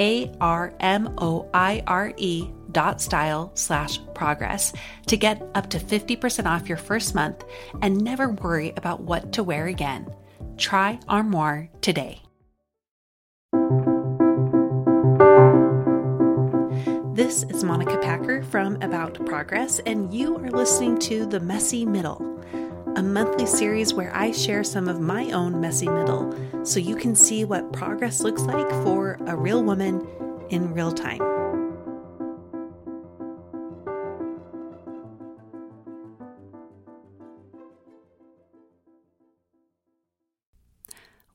A R M O I R E dot style slash progress to get up to 50% off your first month and never worry about what to wear again. Try Armoire today. This is Monica Packer from About Progress, and you are listening to The Messy Middle, a monthly series where I share some of my own messy middle so you can see what progress looks like for a real woman in real time.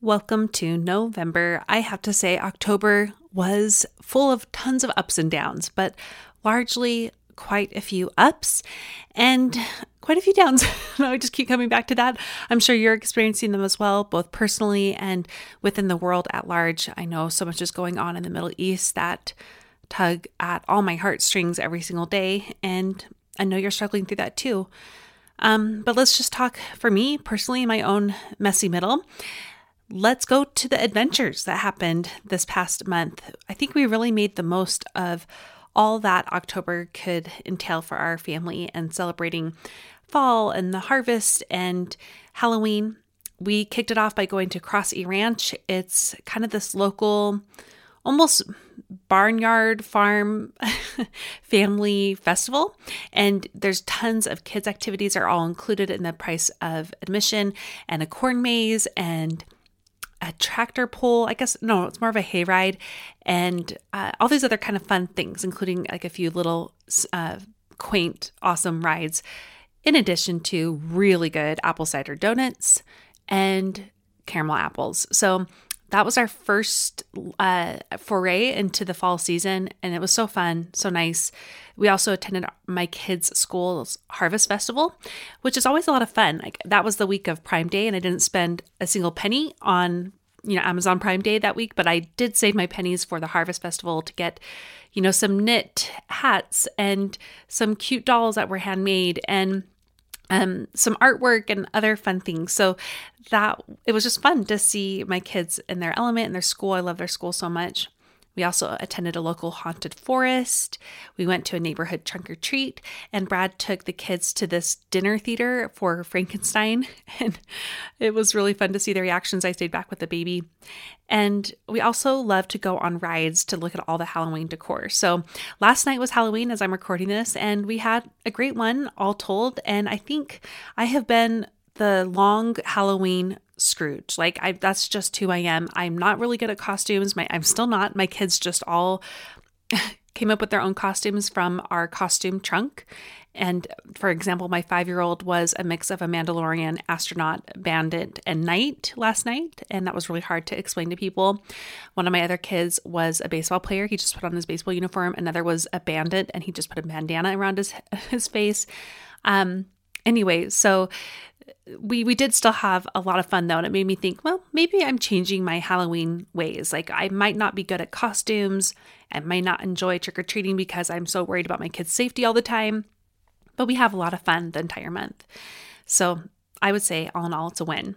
Welcome to November. I have to say, October was full of tons of ups and downs, but largely quite a few ups and quite a few downs. I just keep coming back to that. I'm sure you're experiencing them as well, both personally and within the world at large. I know so much is going on in the Middle East that tug at all my heartstrings every single day. And I know you're struggling through that too. Um, but let's just talk for me personally, my own messy middle let's go to the adventures that happened this past month. I think we really made the most of all that October could entail for our family and celebrating fall and the harvest and Halloween. We kicked it off by going to Cross E Ranch. It's kind of this local, almost barnyard farm family festival and there's tons of kids activities are all included in the price of admission and a corn maze and a tractor pull. I guess no, it's more of a hayride, and uh, all these other kind of fun things, including like a few little uh, quaint, awesome rides. In addition to really good apple cider donuts and caramel apples. So that was our first uh, foray into the fall season, and it was so fun, so nice. We also attended my kids' school's harvest festival, which is always a lot of fun. Like that was the week of Prime Day, and I didn't spend a single penny on you know Amazon Prime Day that week, but I did save my pennies for the harvest festival to get you know some knit hats and some cute dolls that were handmade and um, some artwork and other fun things. So that it was just fun to see my kids in their element in their school. I love their school so much. We also attended a local haunted forest. We went to a neighborhood trunk or treat, and Brad took the kids to this dinner theater for Frankenstein. And it was really fun to see their reactions. I stayed back with the baby. And we also love to go on rides to look at all the Halloween decor. So last night was Halloween as I'm recording this, and we had a great one all told. And I think I have been the long Halloween Scrooge. Like I that's just who I am. I'm not really good at costumes. My I'm still not. My kids just all came up with their own costumes from our costume trunk And for example, my five year old was a mix of a Mandalorian, astronaut, bandit, and knight last night. And that was really hard to explain to people. One of my other kids was a baseball player. He just put on his baseball uniform. Another was a bandit and he just put a bandana around his, his face. Um, anyway, so we we did still have a lot of fun though and it made me think well maybe i'm changing my halloween ways like i might not be good at costumes i might not enjoy trick-or-treating because i'm so worried about my kids safety all the time but we have a lot of fun the entire month so i would say all in all it's a win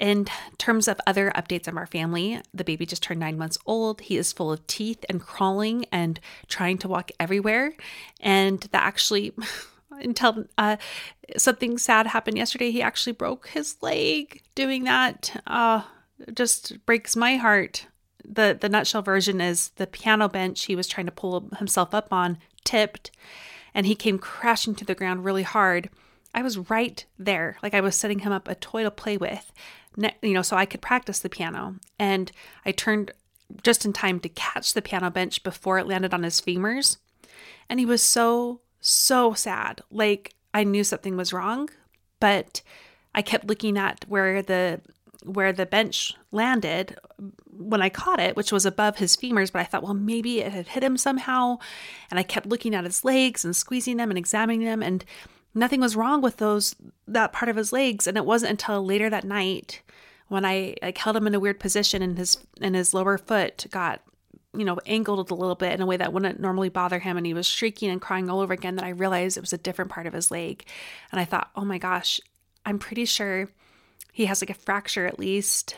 in terms of other updates of our family, the baby just turned nine months old. He is full of teeth and crawling and trying to walk everywhere. And that actually, until uh, something sad happened yesterday. He actually broke his leg doing that. Uh, just breaks my heart. The the nutshell version is the piano bench he was trying to pull himself up on tipped and he came crashing to the ground really hard. I was right there, like I was setting him up a toy to play with, you know, so I could practice the piano. And I turned just in time to catch the piano bench before it landed on his femurs. And he was so so sad. Like I knew something was wrong, but I kept looking at where the where the bench landed when I caught it, which was above his femurs, but I thought, well, maybe it had hit him somehow. And I kept looking at his legs and squeezing them and examining them and nothing was wrong with those that part of his legs. And it wasn't until later that night when I like held him in a weird position and his and his lower foot got you know, angled a little bit in a way that wouldn't normally bother him. And he was shrieking and crying all over again. That I realized it was a different part of his leg. And I thought, oh my gosh, I'm pretty sure he has like a fracture at least.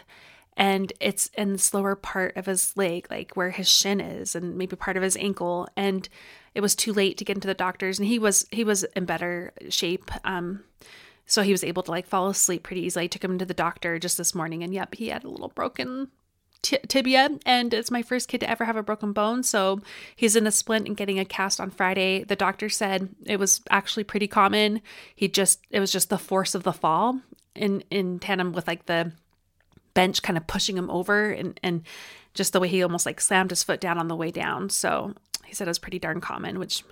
And it's in the lower part of his leg, like where his shin is, and maybe part of his ankle. And it was too late to get into the doctors. And he was he was in better shape. Um, so he was able to like fall asleep pretty easily. I took him to the doctor just this morning, and yep, he had a little broken t- tibia, and it's my first kid to ever have a broken bone. So he's in a splint and getting a cast on Friday. The doctor said it was actually pretty common. He just it was just the force of the fall in in tandem with like the bench kind of pushing him over and and just the way he almost like slammed his foot down on the way down. So he said it was pretty darn common, which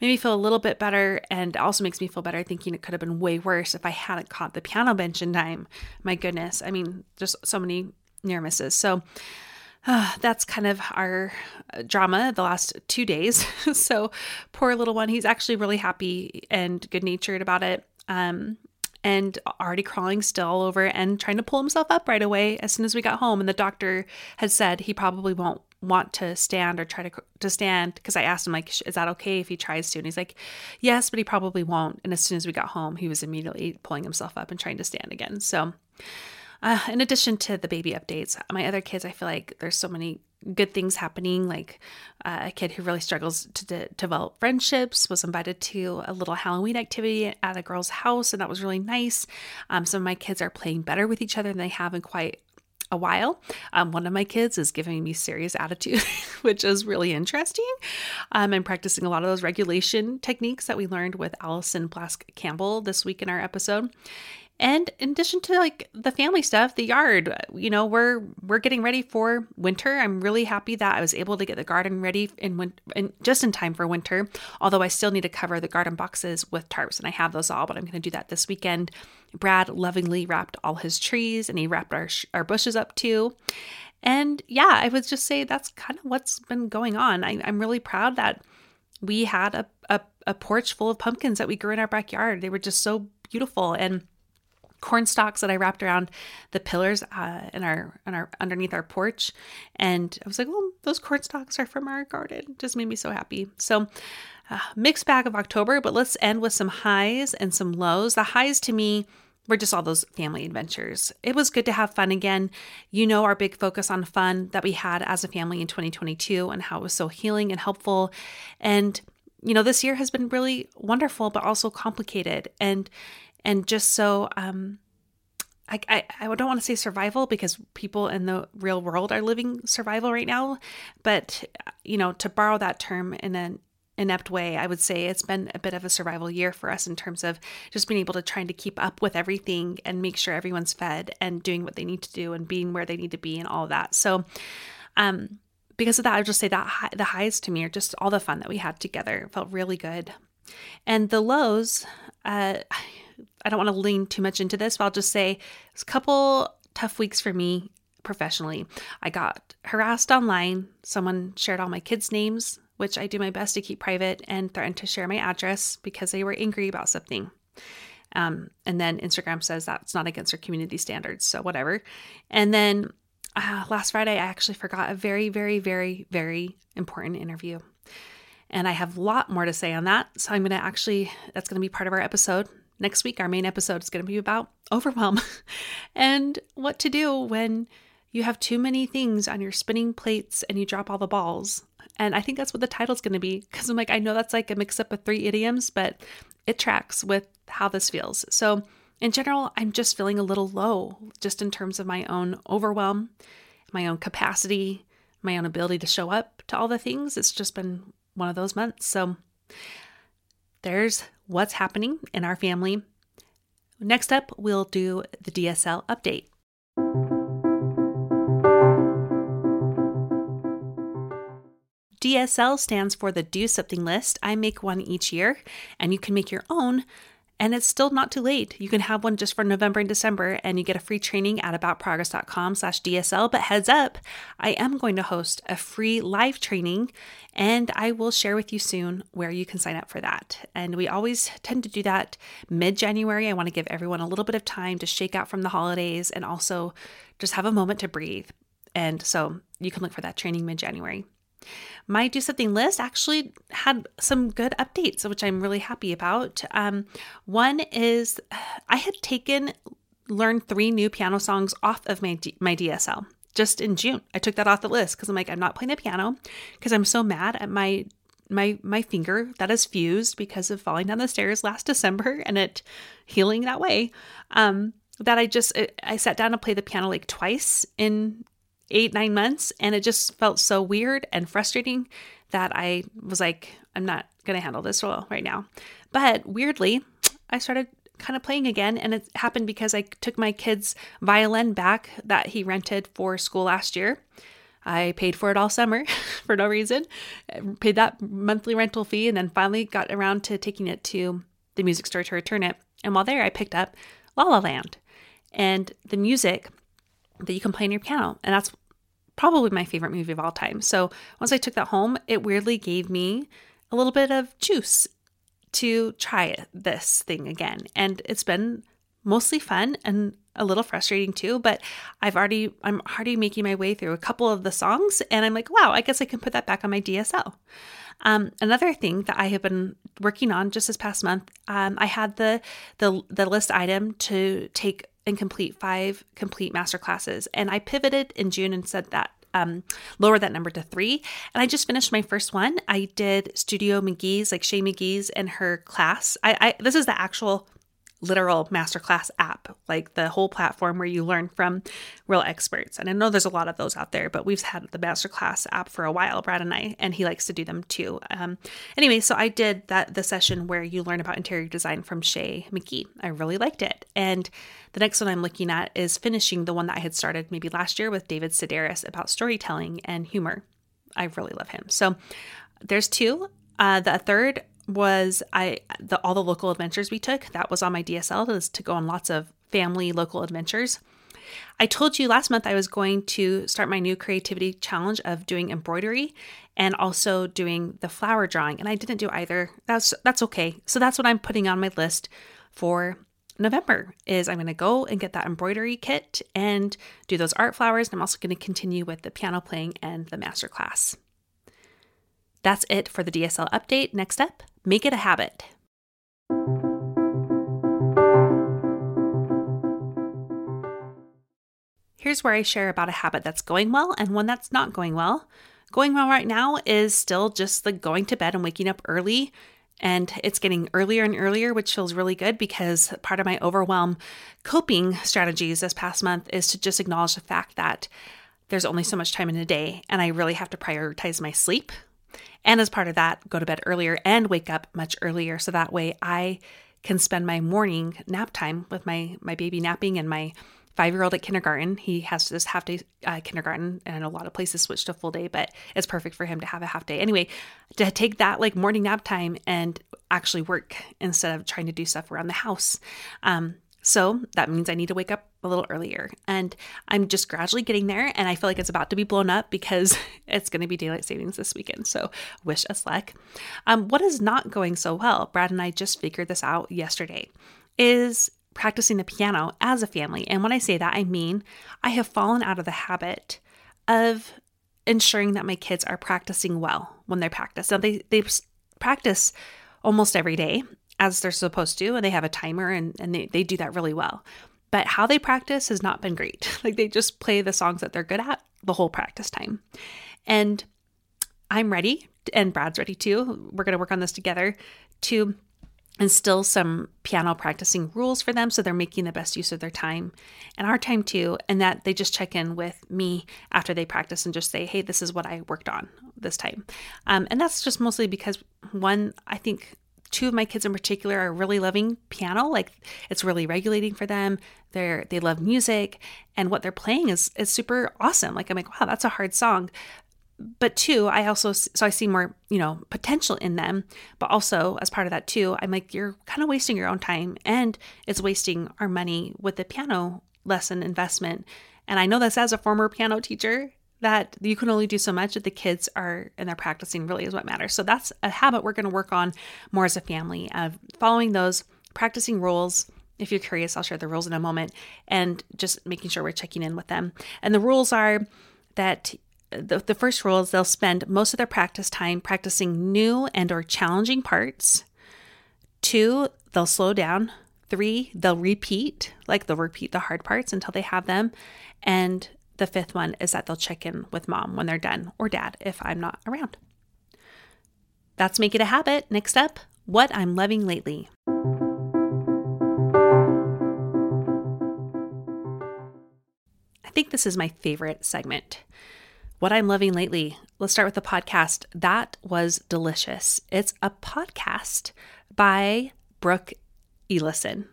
made me feel a little bit better and also makes me feel better thinking it could have been way worse if I hadn't caught the piano bench in time. My goodness. I mean, just so many near misses. So uh, that's kind of our uh, drama the last two days. so poor little one, he's actually really happy and good natured about it. Um, and already crawling still all over and trying to pull himself up right away as soon as we got home. And the doctor had said he probably won't want to stand or try to to stand because I asked him like is that okay if he tries to and he's like yes but he probably won't and as soon as we got home he was immediately pulling himself up and trying to stand again so uh, in addition to the baby updates, my other kids, I feel like there's so many good things happening. Like uh, a kid who really struggles to de- develop friendships was invited to a little Halloween activity at a girl's house, and that was really nice. Um, some of my kids are playing better with each other than they have in quite a while. Um, one of my kids is giving me serious attitude, which is really interesting. Um, I'm practicing a lot of those regulation techniques that we learned with Allison Blask Campbell this week in our episode. And in addition to like the family stuff, the yard, you know, we're we're getting ready for winter. I'm really happy that I was able to get the garden ready in, win- in just in time for winter. Although I still need to cover the garden boxes with tarps, and I have those all, but I'm going to do that this weekend. Brad lovingly wrapped all his trees, and he wrapped our our bushes up too. And yeah, I would just say that's kind of what's been going on. I, I'm really proud that we had a, a, a porch full of pumpkins that we grew in our backyard. They were just so beautiful and corn stalks that I wrapped around the pillars uh, in our in our underneath our porch, and I was like, "Well, those corn stalks are from our garden." It just made me so happy. So, uh, mixed bag of October, but let's end with some highs and some lows. The highs to me were just all those family adventures. It was good to have fun again. You know, our big focus on fun that we had as a family in 2022 and how it was so healing and helpful. And, you know, this year has been really wonderful, but also complicated. And and just so um, I, I, I don't want to say survival because people in the real world are living survival right now, but you know, to borrow that term in an inept way, I would say it's been a bit of a survival year for us in terms of just being able to trying to keep up with everything and make sure everyone's fed and doing what they need to do and being where they need to be and all that. So, um, because of that, I would just say that high, the highs to me are just all the fun that we had together. It felt really good. And the lows, uh, I don't want to lean too much into this, but I'll just say it's a couple tough weeks for me professionally. I got harassed online. Someone shared all my kids' names, which I do my best to keep private, and threatened to share my address because they were angry about something. Um, and then Instagram says that's not against our community standards, so whatever. And then uh, last Friday, I actually forgot a very, very, very, very important interview. And I have a lot more to say on that. So I'm going to actually, that's going to be part of our episode. Next week, our main episode is going to be about overwhelm and what to do when you have too many things on your spinning plates and you drop all the balls. And I think that's what the title's going to be because I'm like, I know that's like a mix up of three idioms, but it tracks with how this feels. So, in general, I'm just feeling a little low, just in terms of my own overwhelm, my own capacity, my own ability to show up to all the things. It's just been one of those months. So, there's what's happening in our family. Next up, we'll do the DSL update. DSL stands for the Do Something List. I make one each year, and you can make your own. And it's still not too late. You can have one just for November and December, and you get a free training at aboutprogress.com slash DSL. But heads up, I am going to host a free live training, and I will share with you soon where you can sign up for that. And we always tend to do that mid-January. I want to give everyone a little bit of time to shake out from the holidays and also just have a moment to breathe. And so you can look for that training mid-January. My do something list actually had some good updates, which I'm really happy about. Um, one is I had taken learned three new piano songs off of my D- my DSL just in June. I took that off the list because I'm like I'm not playing the piano because I'm so mad at my my my finger that is fused because of falling down the stairs last December and it healing that way. Um, that I just I sat down to play the piano like twice in eight, nine months. And it just felt so weird and frustrating that I was like, I'm not going to handle this well right now. But weirdly, I started kind of playing again. And it happened because I took my kid's violin back that he rented for school last year. I paid for it all summer for no reason, paid that monthly rental fee, and then finally got around to taking it to the music store to return it. And while there, I picked up La La Land. And the music that you can play on your piano. And that's probably my favorite movie of all time. So once I took that home, it weirdly gave me a little bit of juice to try this thing again. And it's been mostly fun and a little frustrating too, but I've already I'm already making my way through a couple of the songs and I'm like, wow, I guess I can put that back on my DSL. Um, another thing that I have been working on just this past month, um, I had the the the list item to take and complete five complete master classes. And I pivoted in June and said that um, lower that number to three. And I just finished my first one. I did Studio McGee's, like Shea McGee's and her class. I, I this is the actual literal masterclass app, like the whole platform where you learn from real experts. And I know there's a lot of those out there, but we've had the masterclass app for a while, Brad and I, and he likes to do them too. Um, anyway, so I did that the session where you learn about interior design from Shea McGee. I really liked it. And the next one I'm looking at is finishing the one that I had started maybe last year with David Sedaris about storytelling and humor. I really love him. So there's two. Uh, the third was I the all the local adventures we took. That was on my DSL was to go on lots of family local adventures. I told you last month I was going to start my new creativity challenge of doing embroidery and also doing the flower drawing and I didn't do either. That's that's okay. So that's what I'm putting on my list for November is I'm going to go and get that embroidery kit and do those art flowers and I'm also going to continue with the piano playing and the master class. That's it for the DSL update. Next up, make it a habit. Here's where I share about a habit that's going well and one that's not going well. Going well right now is still just the going to bed and waking up early. And it's getting earlier and earlier, which feels really good because part of my overwhelm coping strategies this past month is to just acknowledge the fact that there's only so much time in a day and I really have to prioritize my sleep and as part of that, go to bed earlier and wake up much earlier. So that way I can spend my morning nap time with my, my baby napping and my five year old at kindergarten. He has this half day uh, kindergarten, and a lot of places switch to full day, but it's perfect for him to have a half day. Anyway, to take that like morning nap time and actually work instead of trying to do stuff around the house. Um, so that means I need to wake up a little earlier. And I'm just gradually getting there. And I feel like it's about to be blown up because it's going to be daylight savings this weekend. So wish us luck. Um, what is not going so well, Brad and I just figured this out yesterday, is practicing the piano as a family. And when I say that, I mean I have fallen out of the habit of ensuring that my kids are practicing well when they practice. Now they they practice almost every day as they're supposed to, and they have a timer and, and they, they do that really well. But how they practice has not been great. Like they just play the songs that they're good at the whole practice time. And I'm ready, and Brad's ready too. We're going to work on this together to instill some piano practicing rules for them so they're making the best use of their time and our time too and that they just check in with me after they practice and just say hey this is what i worked on this time um, and that's just mostly because one i think two of my kids in particular are really loving piano like it's really regulating for them they're they love music and what they're playing is is super awesome like i'm like wow that's a hard song but two, I also so I see more, you know, potential in them. But also as part of that too, I'm like, you're kind of wasting your own time and it's wasting our money with the piano lesson investment. And I know this as a former piano teacher that you can only do so much that the kids are and they're practicing really is what matters. So that's a habit we're going to work on more as a family of following those practicing rules. If you're curious, I'll share the rules in a moment and just making sure we're checking in with them. And the rules are that the, the first rule is they'll spend most of their practice time practicing new and or challenging parts. Two, they'll slow down. Three, they'll repeat, like they'll repeat the hard parts until they have them. And the fifth one is that they'll check in with mom when they're done or dad if I'm not around. That's Make It a Habit. Next up, what I'm loving lately. I think this is my favorite segment. What I'm loving lately. Let's start with the podcast. That was delicious. It's a podcast by Brooke Eliason.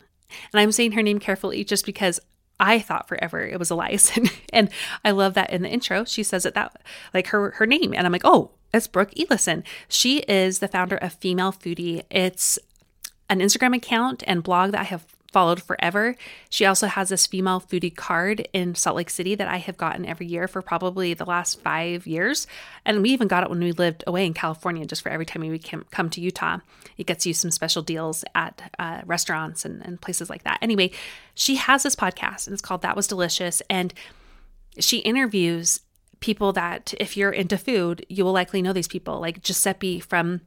And I'm saying her name carefully just because I thought forever it was Elias. and I love that in the intro, she says it that like her her name. And I'm like, oh, it's Brooke Eliason. She is the founder of Female Foodie. It's an Instagram account and blog that I have followed forever. She also has this female foodie card in Salt Lake City that I have gotten every year for probably the last five years. And we even got it when we lived away in California, just for every time we come to Utah. It gets you some special deals at uh, restaurants and, and places like that. Anyway, she has this podcast and it's called That Was Delicious. And she interviews people that, if you're into food, you will likely know these people, like Giuseppe from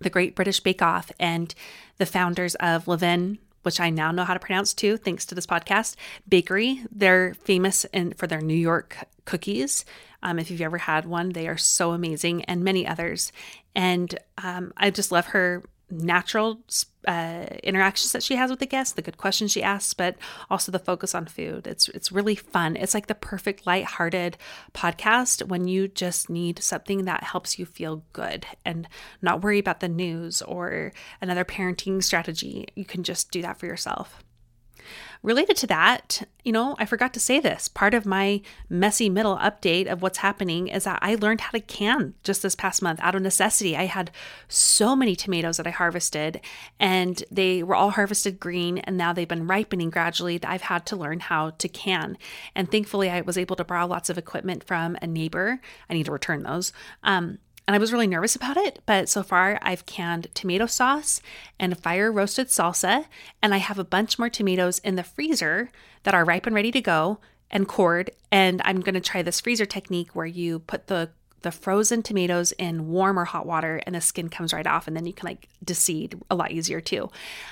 the Great British Bake Off and the founders of Levain which I now know how to pronounce too, thanks to this podcast, bakery. They're famous in, for their New York cookies. Um, if you've ever had one, they are so amazing, and many others. And um, I just love her natural uh, interactions that she has with the guests, the good questions she asks, but also the focus on food. It's it's really fun. It's like the perfect light-hearted podcast when you just need something that helps you feel good and not worry about the news or another parenting strategy. You can just do that for yourself. Related to that, you know, I forgot to say this. Part of my messy middle update of what's happening is that I learned how to can just this past month out of necessity. I had so many tomatoes that I harvested, and they were all harvested green, and now they've been ripening gradually. That I've had to learn how to can. And thankfully, I was able to borrow lots of equipment from a neighbor. I need to return those. Um, and I was really nervous about it, but so far I've canned tomato sauce and fire roasted salsa, and I have a bunch more tomatoes in the freezer that are ripe and ready to go and cored. And I'm going to try this freezer technique where you put the the frozen tomatoes in warm or hot water and the skin comes right off and then you can like deseed a lot easier too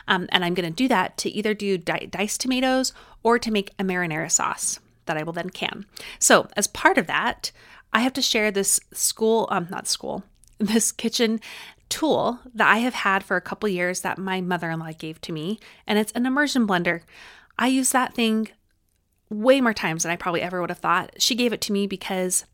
um, and i'm going to do that to either do di- diced tomatoes or to make a marinara sauce that i will then can so as part of that I have to share this school, um, not school, this kitchen tool that I have had for a couple years that my mother in law gave to me, and it's an immersion blender. I use that thing way more times than I probably ever would have thought. She gave it to me because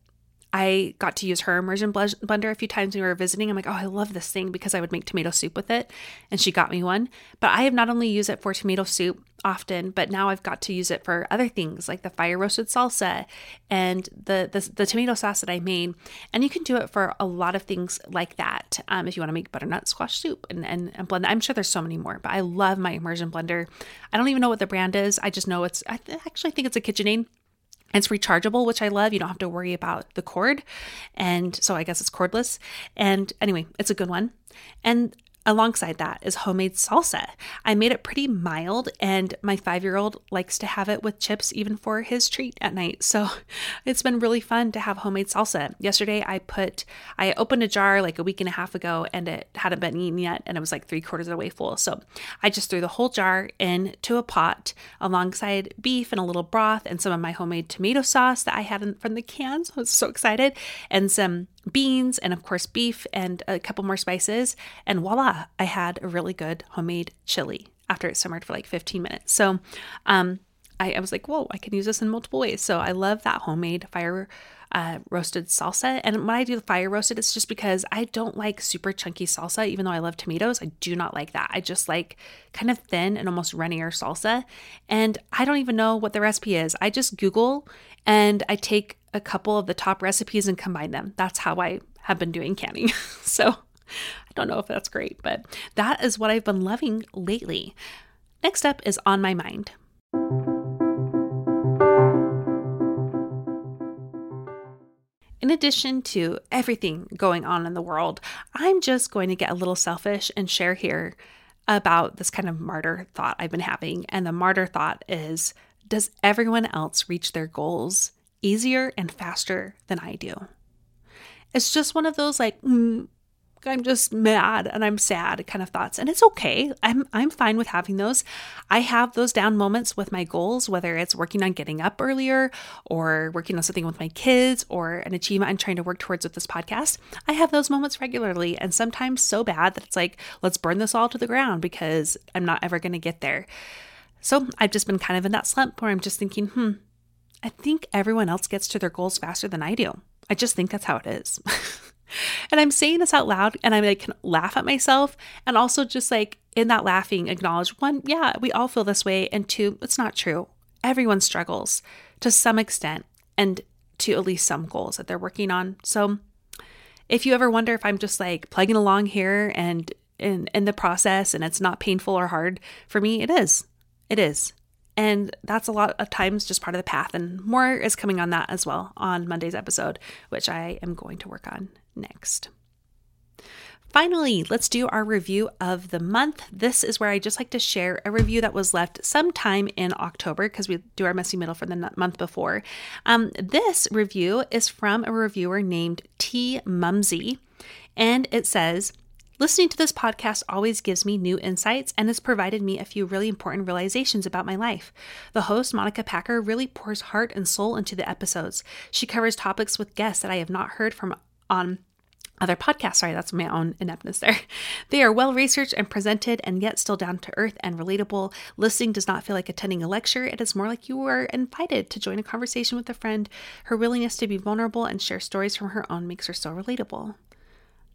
I got to use her immersion blender a few times when we were visiting. I'm like, oh, I love this thing because I would make tomato soup with it. And she got me one. But I have not only used it for tomato soup often, but now I've got to use it for other things like the fire roasted salsa and the, the, the tomato sauce that I made. And you can do it for a lot of things like that. Um, if you want to make butternut squash soup and, and, and blend, I'm sure there's so many more, but I love my immersion blender. I don't even know what the brand is. I just know it's, I th- actually think it's a KitchenAid it's rechargeable, which I love. You don't have to worry about the cord. And so I guess it's cordless. And anyway, it's a good one. And Alongside that is homemade salsa. I made it pretty mild, and my five year old likes to have it with chips even for his treat at night. So it's been really fun to have homemade salsa. Yesterday, I put, I opened a jar like a week and a half ago, and it hadn't been eaten yet, and it was like three quarters of the way full. So I just threw the whole jar into a pot alongside beef and a little broth and some of my homemade tomato sauce that I had from the cans. I was so excited, and some beans and of course beef and a couple more spices. And voila i had a really good homemade chili after it simmered for like 15 minutes. So um, I, I, was like whoa i can use this in multiple ways. So i love that homemade fire uh, roasted salsa. And when i do the fire roasted it's just because i don't like super chunky salsa even though i love tomatoes. I do not like that. I just like kind of thin and almost runnier salsa. And i don't even know what the recipe is. I just google and i take a couple of the top recipes and combine them. That's how I have been doing canning. so I don't know if that's great, but that is what I've been loving lately. Next up is On My Mind. In addition to everything going on in the world, I'm just going to get a little selfish and share here about this kind of martyr thought I've been having. And the martyr thought is Does everyone else reach their goals easier and faster than I do. It's just one of those like, mm, I'm just mad and I'm sad kind of thoughts. And it's okay. I'm I'm fine with having those. I have those down moments with my goals, whether it's working on getting up earlier or working on something with my kids or an achievement I'm trying to work towards with this podcast. I have those moments regularly and sometimes so bad that it's like, let's burn this all to the ground because I'm not ever going to get there. So I've just been kind of in that slump where I'm just thinking, hmm, I think everyone else gets to their goals faster than I do. I just think that's how it is. and I'm saying this out loud and I like can laugh at myself and also just like in that laughing acknowledge one, yeah, we all feel this way and two, it's not true. Everyone struggles to some extent and to at least some goals that they're working on. So if you ever wonder if I'm just like plugging along here and in in the process and it's not painful or hard for me, it is. It is. And that's a lot of times just part of the path. And more is coming on that as well on Monday's episode, which I am going to work on next. Finally, let's do our review of the month. This is where I just like to share a review that was left sometime in October because we do our messy middle for the month before. Um, this review is from a reviewer named T Mumsy, and it says, Listening to this podcast always gives me new insights and has provided me a few really important realizations about my life. The host, Monica Packer, really pours heart and soul into the episodes. She covers topics with guests that I have not heard from on other podcasts. Sorry, that's my own ineptness there. They are well researched and presented, and yet still down to earth and relatable. Listening does not feel like attending a lecture, it is more like you are invited to join a conversation with a friend. Her willingness to be vulnerable and share stories from her own makes her so relatable.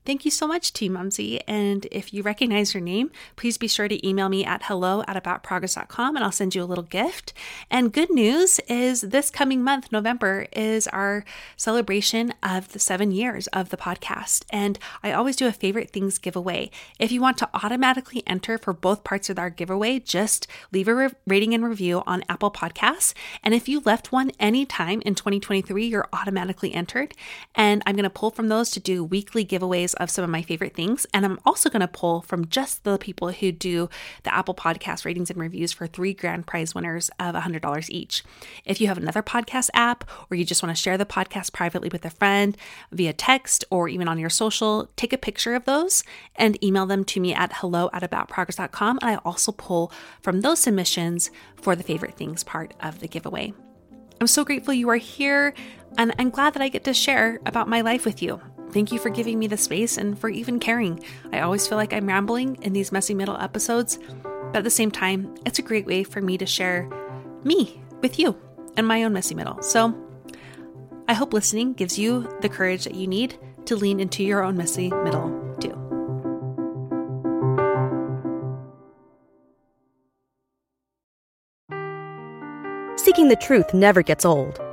Thank you so much, Team Mumsy. And if you recognize your name, please be sure to email me at hello at aboutprogress.com and I'll send you a little gift. And good news is this coming month, November, is our celebration of the seven years of the podcast. And I always do a favorite things giveaway. If you want to automatically enter for both parts of our giveaway, just leave a re- rating and review on Apple Podcasts. And if you left one anytime in 2023, you're automatically entered. And I'm going to pull from those to do weekly giveaways of some of my favorite things. And I'm also going to pull from just the people who do the Apple Podcast ratings and reviews for three grand prize winners of $100 each. If you have another podcast app or you just want to share the podcast privately with a friend via text or even on your social, take a picture of those and email them to me at hello at aboutprogress.com. And I also pull from those submissions for the favorite things part of the giveaway. I'm so grateful you are here, and I'm glad that I get to share about my life with you. Thank you for giving me the space and for even caring. I always feel like I'm rambling in these messy middle episodes, but at the same time, it's a great way for me to share me with you and my own messy middle. So I hope listening gives you the courage that you need to lean into your own messy middle, too. Seeking the truth never gets old.